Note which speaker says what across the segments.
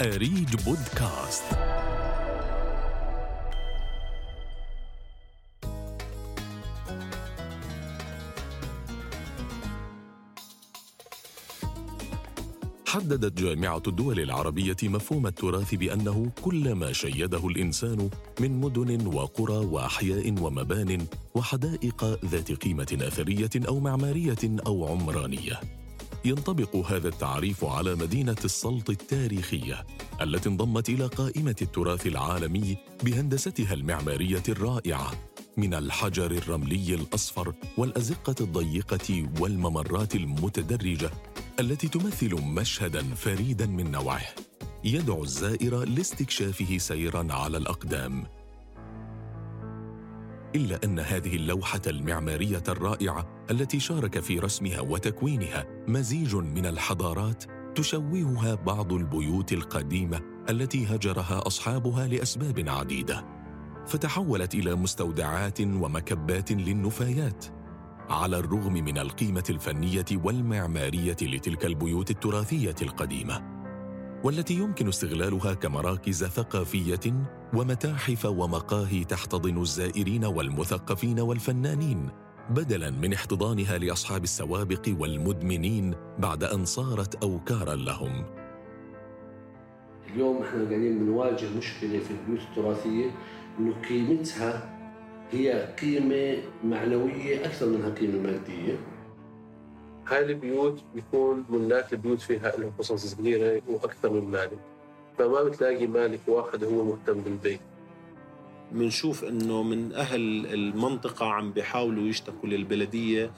Speaker 1: أريج بودكاست حددت جامعة الدول العربية مفهوم التراث بأنه كل ما شيده الإنسان من مدن وقرى وأحياء ومبان وحدائق ذات قيمة أثرية أو معمارية أو عمرانية. ينطبق هذا التعريف على مدينة السلط التاريخية التي انضمت إلى قائمة التراث العالمي بهندستها المعمارية الرائعة من الحجر الرملي الأصفر والأزقة الضيقة والممرات المتدرجة التي تمثل مشهدا فريدا من نوعه يدعو الزائر لاستكشافه سيرا على الأقدام إلا أن هذه اللوحة المعمارية الرائعة التي شارك في رسمها وتكوينها مزيج من الحضارات تشوهها بعض البيوت القديمة التي هجرها أصحابها لأسباب عديدة. فتحولت إلى مستودعات ومكبات للنفايات. على الرغم من القيمة الفنية والمعمارية لتلك البيوت التراثية القديمة. والتي يمكن استغلالها كمراكز ثقافية ومتاحف ومقاهي تحتضن الزائرين والمثقفين والفنانين بدلا من احتضانها لأصحاب السوابق والمدمنين بعد أن صارت اوكارا لهم.
Speaker 2: اليوم إحنا قاعدين بنواجه مشكلة في البيوت التراثية إنه قيمتها هي قيمة معنوية أكثر منها قيمة مادية.
Speaker 3: هاي البيوت بيكون ملاك البيوت فيها لهم قصص صغيرة وأكثر من مالك فما بتلاقي مالك واحد هو مهتم بالبيت
Speaker 4: بنشوف إنه من أهل المنطقة عم بيحاولوا يشتكوا للبلدية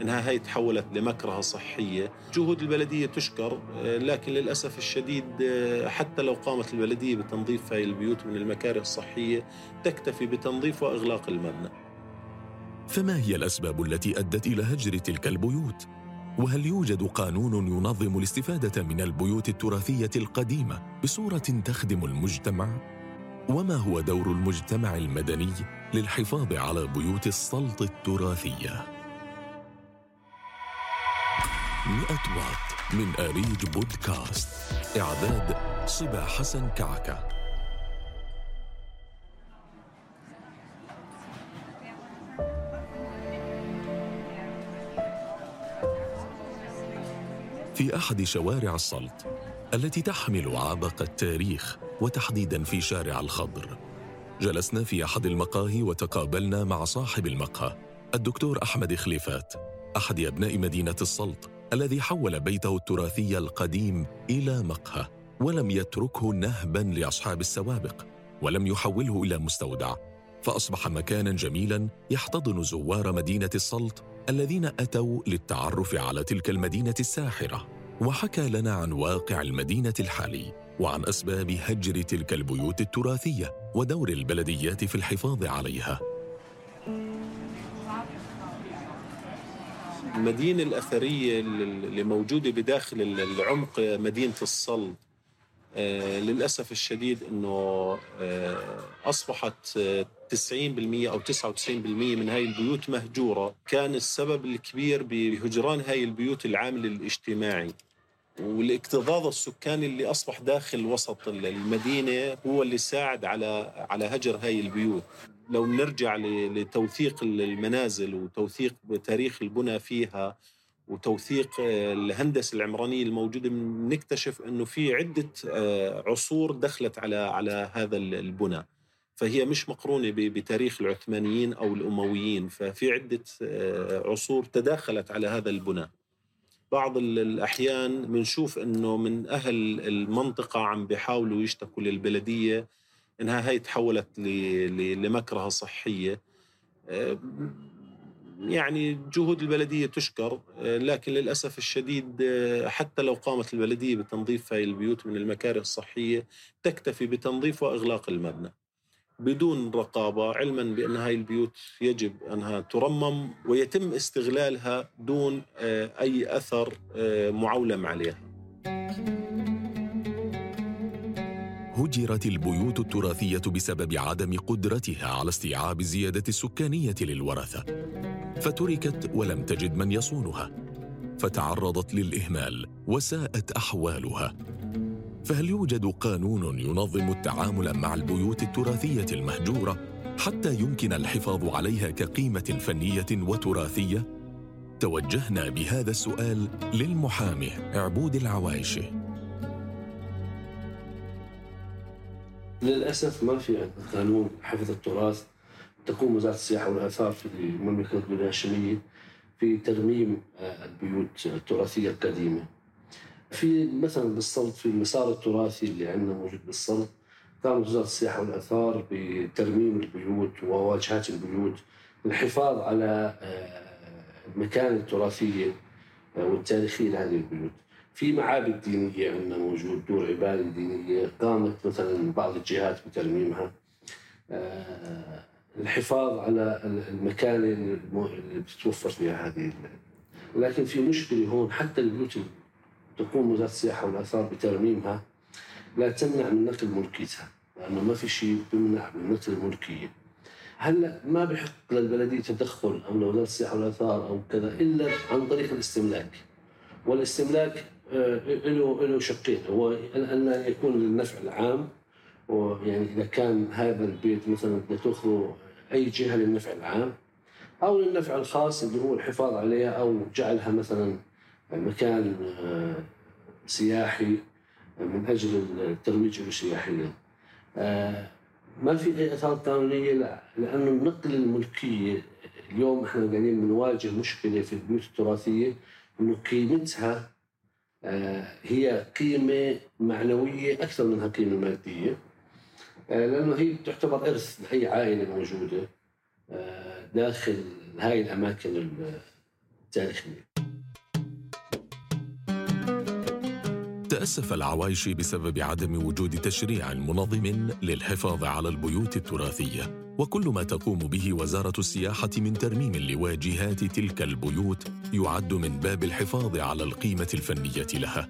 Speaker 4: إنها هي تحولت لمكرهة صحية، جهود البلدية تشكر لكن للأسف الشديد حتى لو قامت البلدية بتنظيف هاي البيوت من المكاره الصحية تكتفي بتنظيف وإغلاق المبنى.
Speaker 1: فما هي الأسباب التي أدت إلى هجر تلك البيوت؟ وهل يوجد قانون ينظم الاستفادة من البيوت التراثية القديمة بصورة تخدم المجتمع؟ وما هو دور المجتمع المدني للحفاظ على بيوت السلط التراثية؟ مئة واط من أريج بودكاست إعداد صبا حسن كعكة في أحد شوارع السلط التي تحمل عبق التاريخ وتحديدا في شارع الخضر. جلسنا في أحد المقاهي وتقابلنا مع صاحب المقهى الدكتور أحمد خليفات أحد أبناء مدينة السلط الذي حول بيته التراثي القديم إلى مقهى ولم يتركه نهبا لأصحاب السوابق ولم يحوله إلى مستودع. فأصبح مكانا جميلا يحتضن زوار مدينة السلط الذين أتوا للتعرف على تلك المدينة الساحرة وحكى لنا عن واقع المدينة الحالي وعن أسباب هجر تلك البيوت التراثية ودور البلديات في الحفاظ عليها.
Speaker 4: المدينة الأثرية اللي موجودة بداخل العمق مدينة الصلب. آه للأسف الشديد أنه آه أصبحت 90% أو 99% من هاي البيوت مهجورة. كان السبب الكبير بهجران هاي البيوت العامل الاجتماعي والاكتظاظ السكاني اللي أصبح داخل وسط المدينة هو اللي ساعد على على هجر هاي البيوت. لو نرجع لتوثيق المنازل وتوثيق تاريخ البنى فيها وتوثيق الهندسة العمرانية الموجودة نكتشف إنه في عدة عصور دخلت على على هذا البنى. فهي مش مقرونة بتاريخ العثمانيين أو الأمويين ففي عدة عصور تداخلت على هذا البنى. بعض الأحيان بنشوف أنه من أهل المنطقة عم بيحاولوا يشتكوا للبلدية أنها هي تحولت لمكرهة صحية. يعني جهود البلدية تشكر لكن للأسف الشديد حتى لو قامت البلدية بتنظيف هاي البيوت من المكاره الصحية تكتفي بتنظيف وإغلاق المبنى. بدون رقابة علما بأن هاي البيوت يجب أنها ترمم ويتم استغلالها دون أي أثر معولم عليها.
Speaker 1: هجرت البيوت التراثية بسبب عدم قدرتها على استيعاب الزيادة السكانية للورثة. فتركت ولم تجد من يصونها فتعرضت للإهمال وساءت أحوالها. فهل يوجد قانون ينظم التعامل مع البيوت التراثية المهجورة حتى يمكن الحفاظ عليها كقيمة فنية وتراثية؟ توجهنا بهذا السؤال للمحامي عبود العوايشه
Speaker 2: للأسف ما في عندنا قانون حفظ التراث تقوم وزارة السياحة والآثار في المملكة الاردنيه الهاشمية في ترميم آه، البيوت التراثية القديمة. في مثلا بالسلط في المسار التراثي اللي عندنا موجود بالسلط قامت وزارة السياحة والآثار بترميم البيوت وواجهات البيوت للحفاظ على آه، المكانه التراثية آه، والتاريخية لهذه البيوت. في معابد دينية عندنا موجود دور عباده دينية قامت مثلا بعض الجهات بترميمها. الحفاظ على المكان اللي بتتوفر فيها هذه لكن في مشكلة هون حتى البيوت تقوم وزارة السياحة والآثار بترميمها لا تمنع من نقل ملكيتها لأنه ما في شيء بيمنع من نقل الملكية. هلأ ما بحق للبلدية تدخل أو لوزارة السياحة والآثار أو كذا إلا عن طريق الاستملاك. والاستملاك آه، له له شقين هو ان يكون للنفع العام ويعني إذا كان هذا البيت مثلا بدك تاخذه أي جهة للنفع العام أو للنفع الخاص اللي هو الحفاظ عليها أو جعلها مثلا مكان آه، سياحي من أجل الترويج له سياحيا. آه، ما في أي أثار قانونيه لأنه نقل الملكية اليوم إحنا قاعدين بنواجه مشكلة في البيوت التراثية إنه قيمتها آه، هي قيمة معنوية أكثر منها قيمة مادية. آه، لأنه هي تعتبر إرث لاي عائلة موجودة آه، داخل هاي الأماكن التاريخية.
Speaker 1: تأسف العوايشي بسبب عدم وجود تشريع منظم للحفاظ على البيوت التراثية وكل ما تقوم به وزارة السياحة من ترميم لواجهات تلك البيوت يعد من باب الحفاظ على القيمة الفنية لها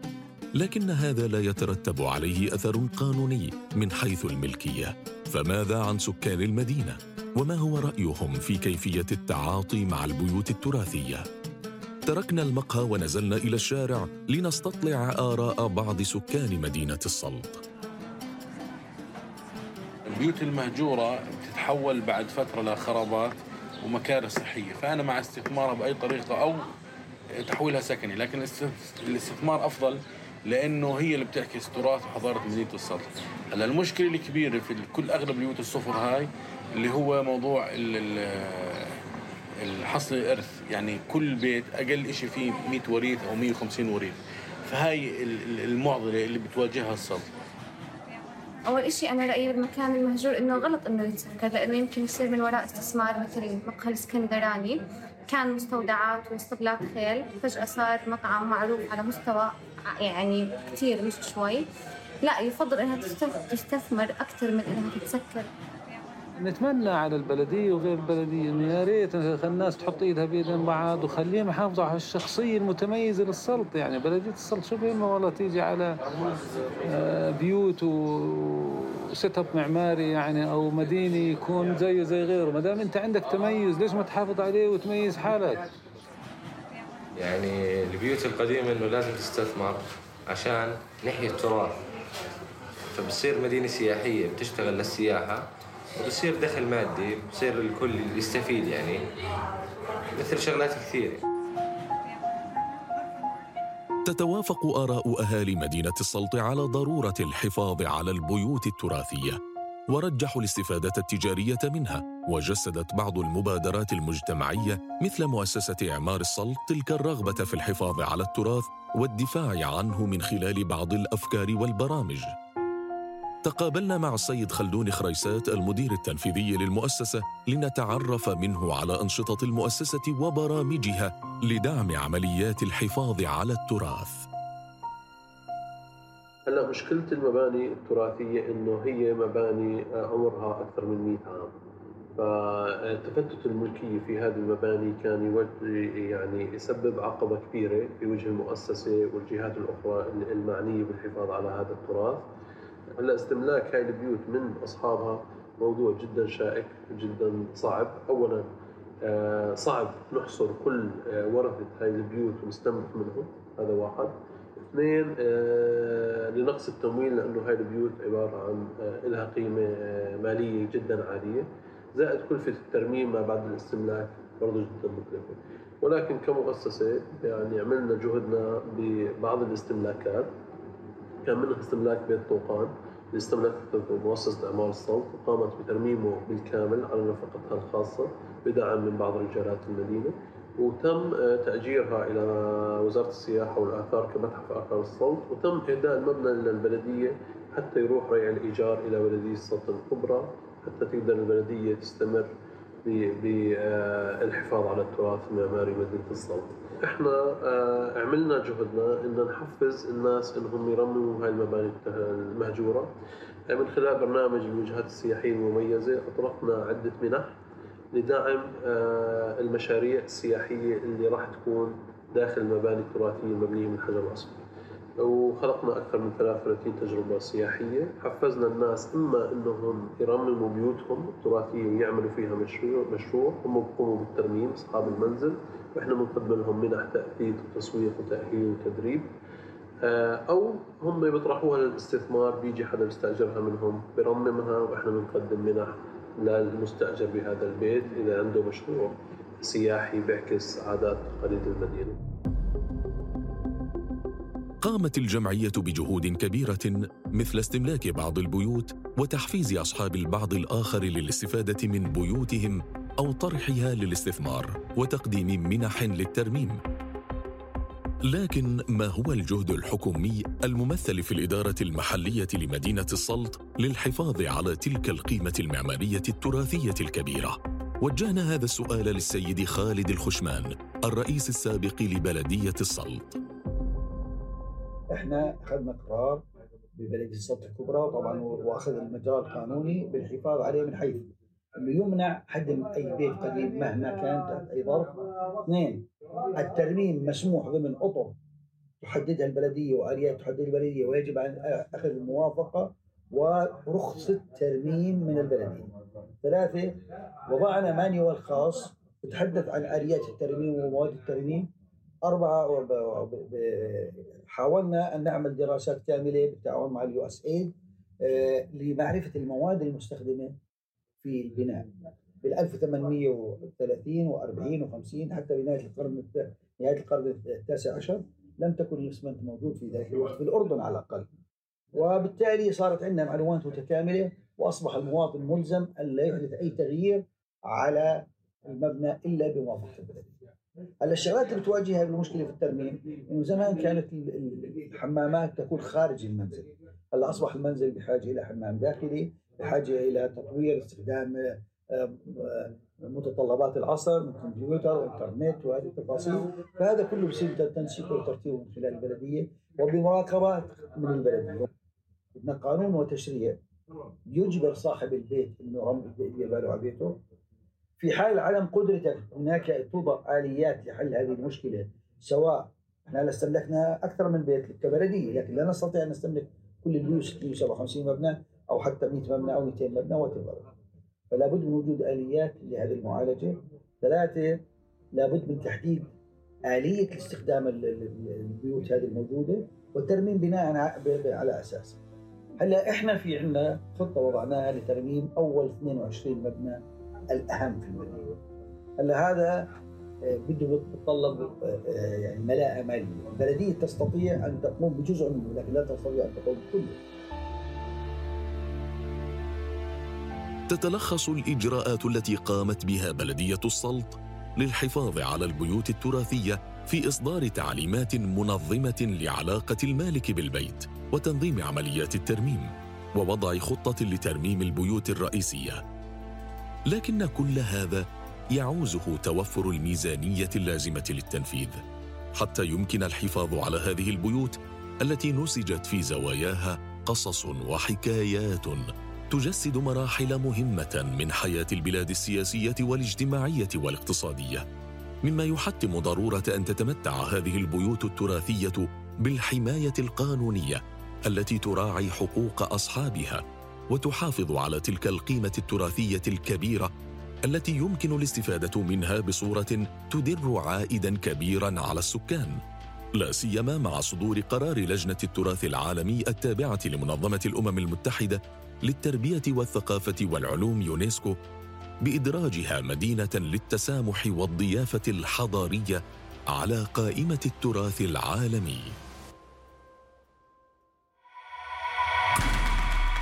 Speaker 1: لكن هذا لا يترتب عليه أثر قانوني من حيث الملكية. فماذا عن سكان المدينة؟ وما هو رأيهم في كيفية التعاطي مع البيوت التراثية؟ تركنا المقهى ونزلنا إلى الشارع لنستطلع آراء بعض سكان مدينة السلط.
Speaker 5: البيوت المهجورة تتحول بعد فترة لخرابات ومكارث صحية. فأنا مع استثمارها بأي طريقة أو تحويلها سكني. لكن الاستثمار أفضل لأنه هي اللي بتعكس تراث وحضارة مدينة السلط هلا المشكلة الكبيرة في كل أغلب بيوت الصفر هاي اللي هو موضوع الحصل الإرث. يعني كل بيت أقل شيء فيه 100 وريث أو 150 وريث. فهاي المعضلة اللي بتواجهها السلط
Speaker 6: أول شيء أنا رأيي بالمكان المهجور إنه غلط إنه يتسكر لأنه يمكن يصير من وراء استثمار مثل مقهى الإسكندراني. كان مستودعات واسطبلات خيل. فجأة صار مطعم معروف على مستوى يعني كثير مش شوي. لا يفضل إنها تستثمر أكثر من إنها تتسكر.
Speaker 7: نتمنى على البلدية وغير البلدية إنه يا ريت الناس تحط إيدها بايدين بعض وخليهم يحافظوا على الشخصية المتميزة للسلط. يعني بلدية السلط شو بيهمها والله تيجي على آه، بيوت و setup معماري يعني أو مدينة يكون زيه زي غيره. ما دام أنت عندك تميز ليش ما تحافظ عليه وتميز حالك؟
Speaker 8: يعني البيوت القديمة إنه لازم تستثمر عشان نحيي التراث. فبصير مدينة سياحية بتشتغل للسياحة. وبصير دخل مادي بصير الكل يستفيد يعني. مثل شغلات كثيرة.
Speaker 1: تتوافق آراء أهالي مدينة السلط على ضرورة الحفاظ على البيوت التراثية ورجحوا الاستفادة التجارية منها وجسدت بعض المبادرات المجتمعية مثل مؤسسة إعمار السلط تلك الرغبة في الحفاظ على التراث والدفاع عنه من خلال بعض الأفكار والبرامج. تقابلنا مع السيد خلدون خريسات المدير التنفيذي للمؤسسة لنتعرف منه على أنشطة المؤسسة وبرامجها لدعم عمليات الحفاظ على التراث.
Speaker 3: هلا مشكلة المباني التراثية إنه هي مباني عمرها أكثر من 100 عام. فتفتت الملكية في هذه المباني كان يعني يسبب عقبة كبيرة في وجه المؤسسة والجهات الأخرى المعنية بالحفاظ على هذا التراث. هلا استملاك هاي البيوت من أصحابها موضوع جدا شائك جدا صعب. أولا صعب نحصر كل ورثة هاي البيوت ونستنبط منهم. هذا واحد. اثنين آه، لنقص التمويل لأنه هاي البيوت عبارة عن آه، لها قيمة آه، مالية جدا عالية. زائد كلفه الترميم ما بعد الاستملاك برضه جدا مكلفة. ولكن كمؤسسة يعني عملنا جهدنا ببعض الاستملاكات. كان منها استملاك بيت طوقان اللي استملكته مؤسسة اعمار الصوت وقامت بترميمه بالكامل على نفقتها الخاصة بدعم من بعض رجالات المدينة وتم آه، تأجيرها إلى وزارة السياحة والآثار كمتحف آثار الصوت وتم إهداء المبنى للبلدية حتى يروح ريع الإيجار إلى بلدية السلطة الكبرى حتى تقدر البلدية تستمر بالحفاظ على التراث المعماري مدينة السلط إحنا آه، عملنا جهدنا إن نحفز الناس إنهم يرمموا هاي المباني المهجورة. من خلال برنامج الوجهات السياحية المميزة أطلقنا عدة منح لدعم آه، المشاريع السياحية اللي راح تكون داخل المباني التراثية المبنية من حجر وخلقنا أكثر من 33 تجربة سياحية، حفزنا الناس إما إنهم يرمموا بيوتهم التراثية ويعملوا فيها مشروع مشروع هم بيقوموا بالترميم أصحاب المنزل وإحنا بنقدم لهم منح تأثيث وتسويق وتأهيل وتدريب. آه، أو هم بيطرحوها للاستثمار بيجي حدا بيستأجرها منهم برممها وإحنا بنقدم منح للمستأجر بهذا البيت إذا عنده مشروع سياحي بيعكس عادات وتقاليد المدينة.
Speaker 1: قامت الجمعية بجهود كبيرة مثل استملاك بعض البيوت وتحفيز أصحاب البعض الآخر للاستفادة من بيوتهم أو طرحها للاستثمار وتقديم منح للترميم. لكن ما هو الجهد الحكومي الممثل في الإدارة المحلية لمدينة السلط للحفاظ على تلك القيمة المعمارية التراثية الكبيرة؟ وجهنا هذا السؤال للسيد خالد الخشمان الرئيس السابق لبلدية السلط.
Speaker 9: إحنا اخذنا قرار ببلديه السلط الكبرى وطبعا واخذ المجال القانوني بالحفاظ عليه من حيث أنه يمنع هدم أي بيت قديم مهما كان تحت أي ظرف اثنين الترميم مسموح ضمن أطر تحددها البلدية وآليات تحددها البلدية ويجب ان أخذ الموافقة ورخصه ترميم من البلدية. ثلاثة وضعنا manual خاص يتحدث عن آليات الترميم ومواد الترميم. أربعة حاولنا أن نعمل دراسات كاملة بالتعاون مع ال USAID لمعرفة المواد المستخدمة في البناء بال 1830 و40 و50 حتى بنهاية القرن نهاية القرن التاسع عشر لم تكن الاسمنت موجود في ذلك الوقت في الاردن على الأقل وبالتالي صارت عندنا معلومات متكاملة وأصبح المواطن ملزم الا يحدث أي تغيير على المبنى إلا بموافقة البلديه. هلا الشغلات اللي بتواجهها المشكلة في الترميم إنه زمان كانت الحمامات تكون خارج المنزل، هلأ أصبح المنزل بحاجة إلى حمام داخلي، بحاجة إلى تطوير استخدام آه، آه، متطلبات العصر من كمبيوتر وانترنت وهذه التفاصيل. فهذا كله بصير تنسيقه وترتيبه من خلال البلدية وبمراقبه من البلدية. بدنا قانون وتشريع. يجبر صاحب البيت إنه يدير باله على بيته. في حال عدم قدرتك هناك توضع آليات لحل هذه المشكلة سواء إحنا استملكنا أكثر من بيت كبلدية لكن لا نستطيع أن نستملك كل البيوت 657 مبنى أو حتى 100 مبنى أو 200 مبنى وتبقى فلا بد من وجود آليات لهذه المعالجة. ثلاثة لابد من تحديد آلية استخدام البيوت هذه الموجودة والترميم بناء على أساس. هلأ إحنا في عندنا خطة وضعناها لترميم أول 22 مبنى الأهم في المدينة. هلا هذا آه، بده بتطلب آه، آه، يعني ملاءة مالية، البلديه تستطيع أن تقوم بجزء منه لكن لا تستطيع أن تقوم بكله.
Speaker 1: تتلخص الإجراءات التي قامت بها بلدية السلط للحفاظ على البيوت التراثية في إصدار تعليمات منظمة لعلاقة المالك بالبيت وتنظيم عمليات الترميم ووضع خطة لترميم البيوت الرئيسية. لكن كل هذا يعوزه توفر الميزانية اللازمة للتنفيذ. حتى يمكن الحفاظ على هذه البيوت التي نسجت في زواياها قصص وحكايات تجسد مراحل مهمة من حياة البلاد السياسية والاجتماعية والاقتصادية. مما يحتم ضرورة أن تتمتع هذه البيوت التراثية بالحماية القانونية التي تراعي حقوق أصحابها وتحافظ على تلك القيمة التراثية الكبيرة التي يمكن الاستفادة منها بصورة تدر عائدا كبيرا على السكان لا سيما مع صدور قرار لجنة التراث العالمي التابعة لمنظمة الأمم المتحدة للتربية والثقافة والعلوم يونسكو بإدراجها مدينة للتسامح والضيافة الحضارية على قائمة التراث العالمي.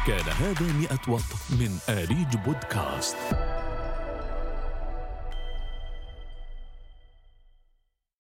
Speaker 1: كان هذا مئة واط من آريج بودكاست.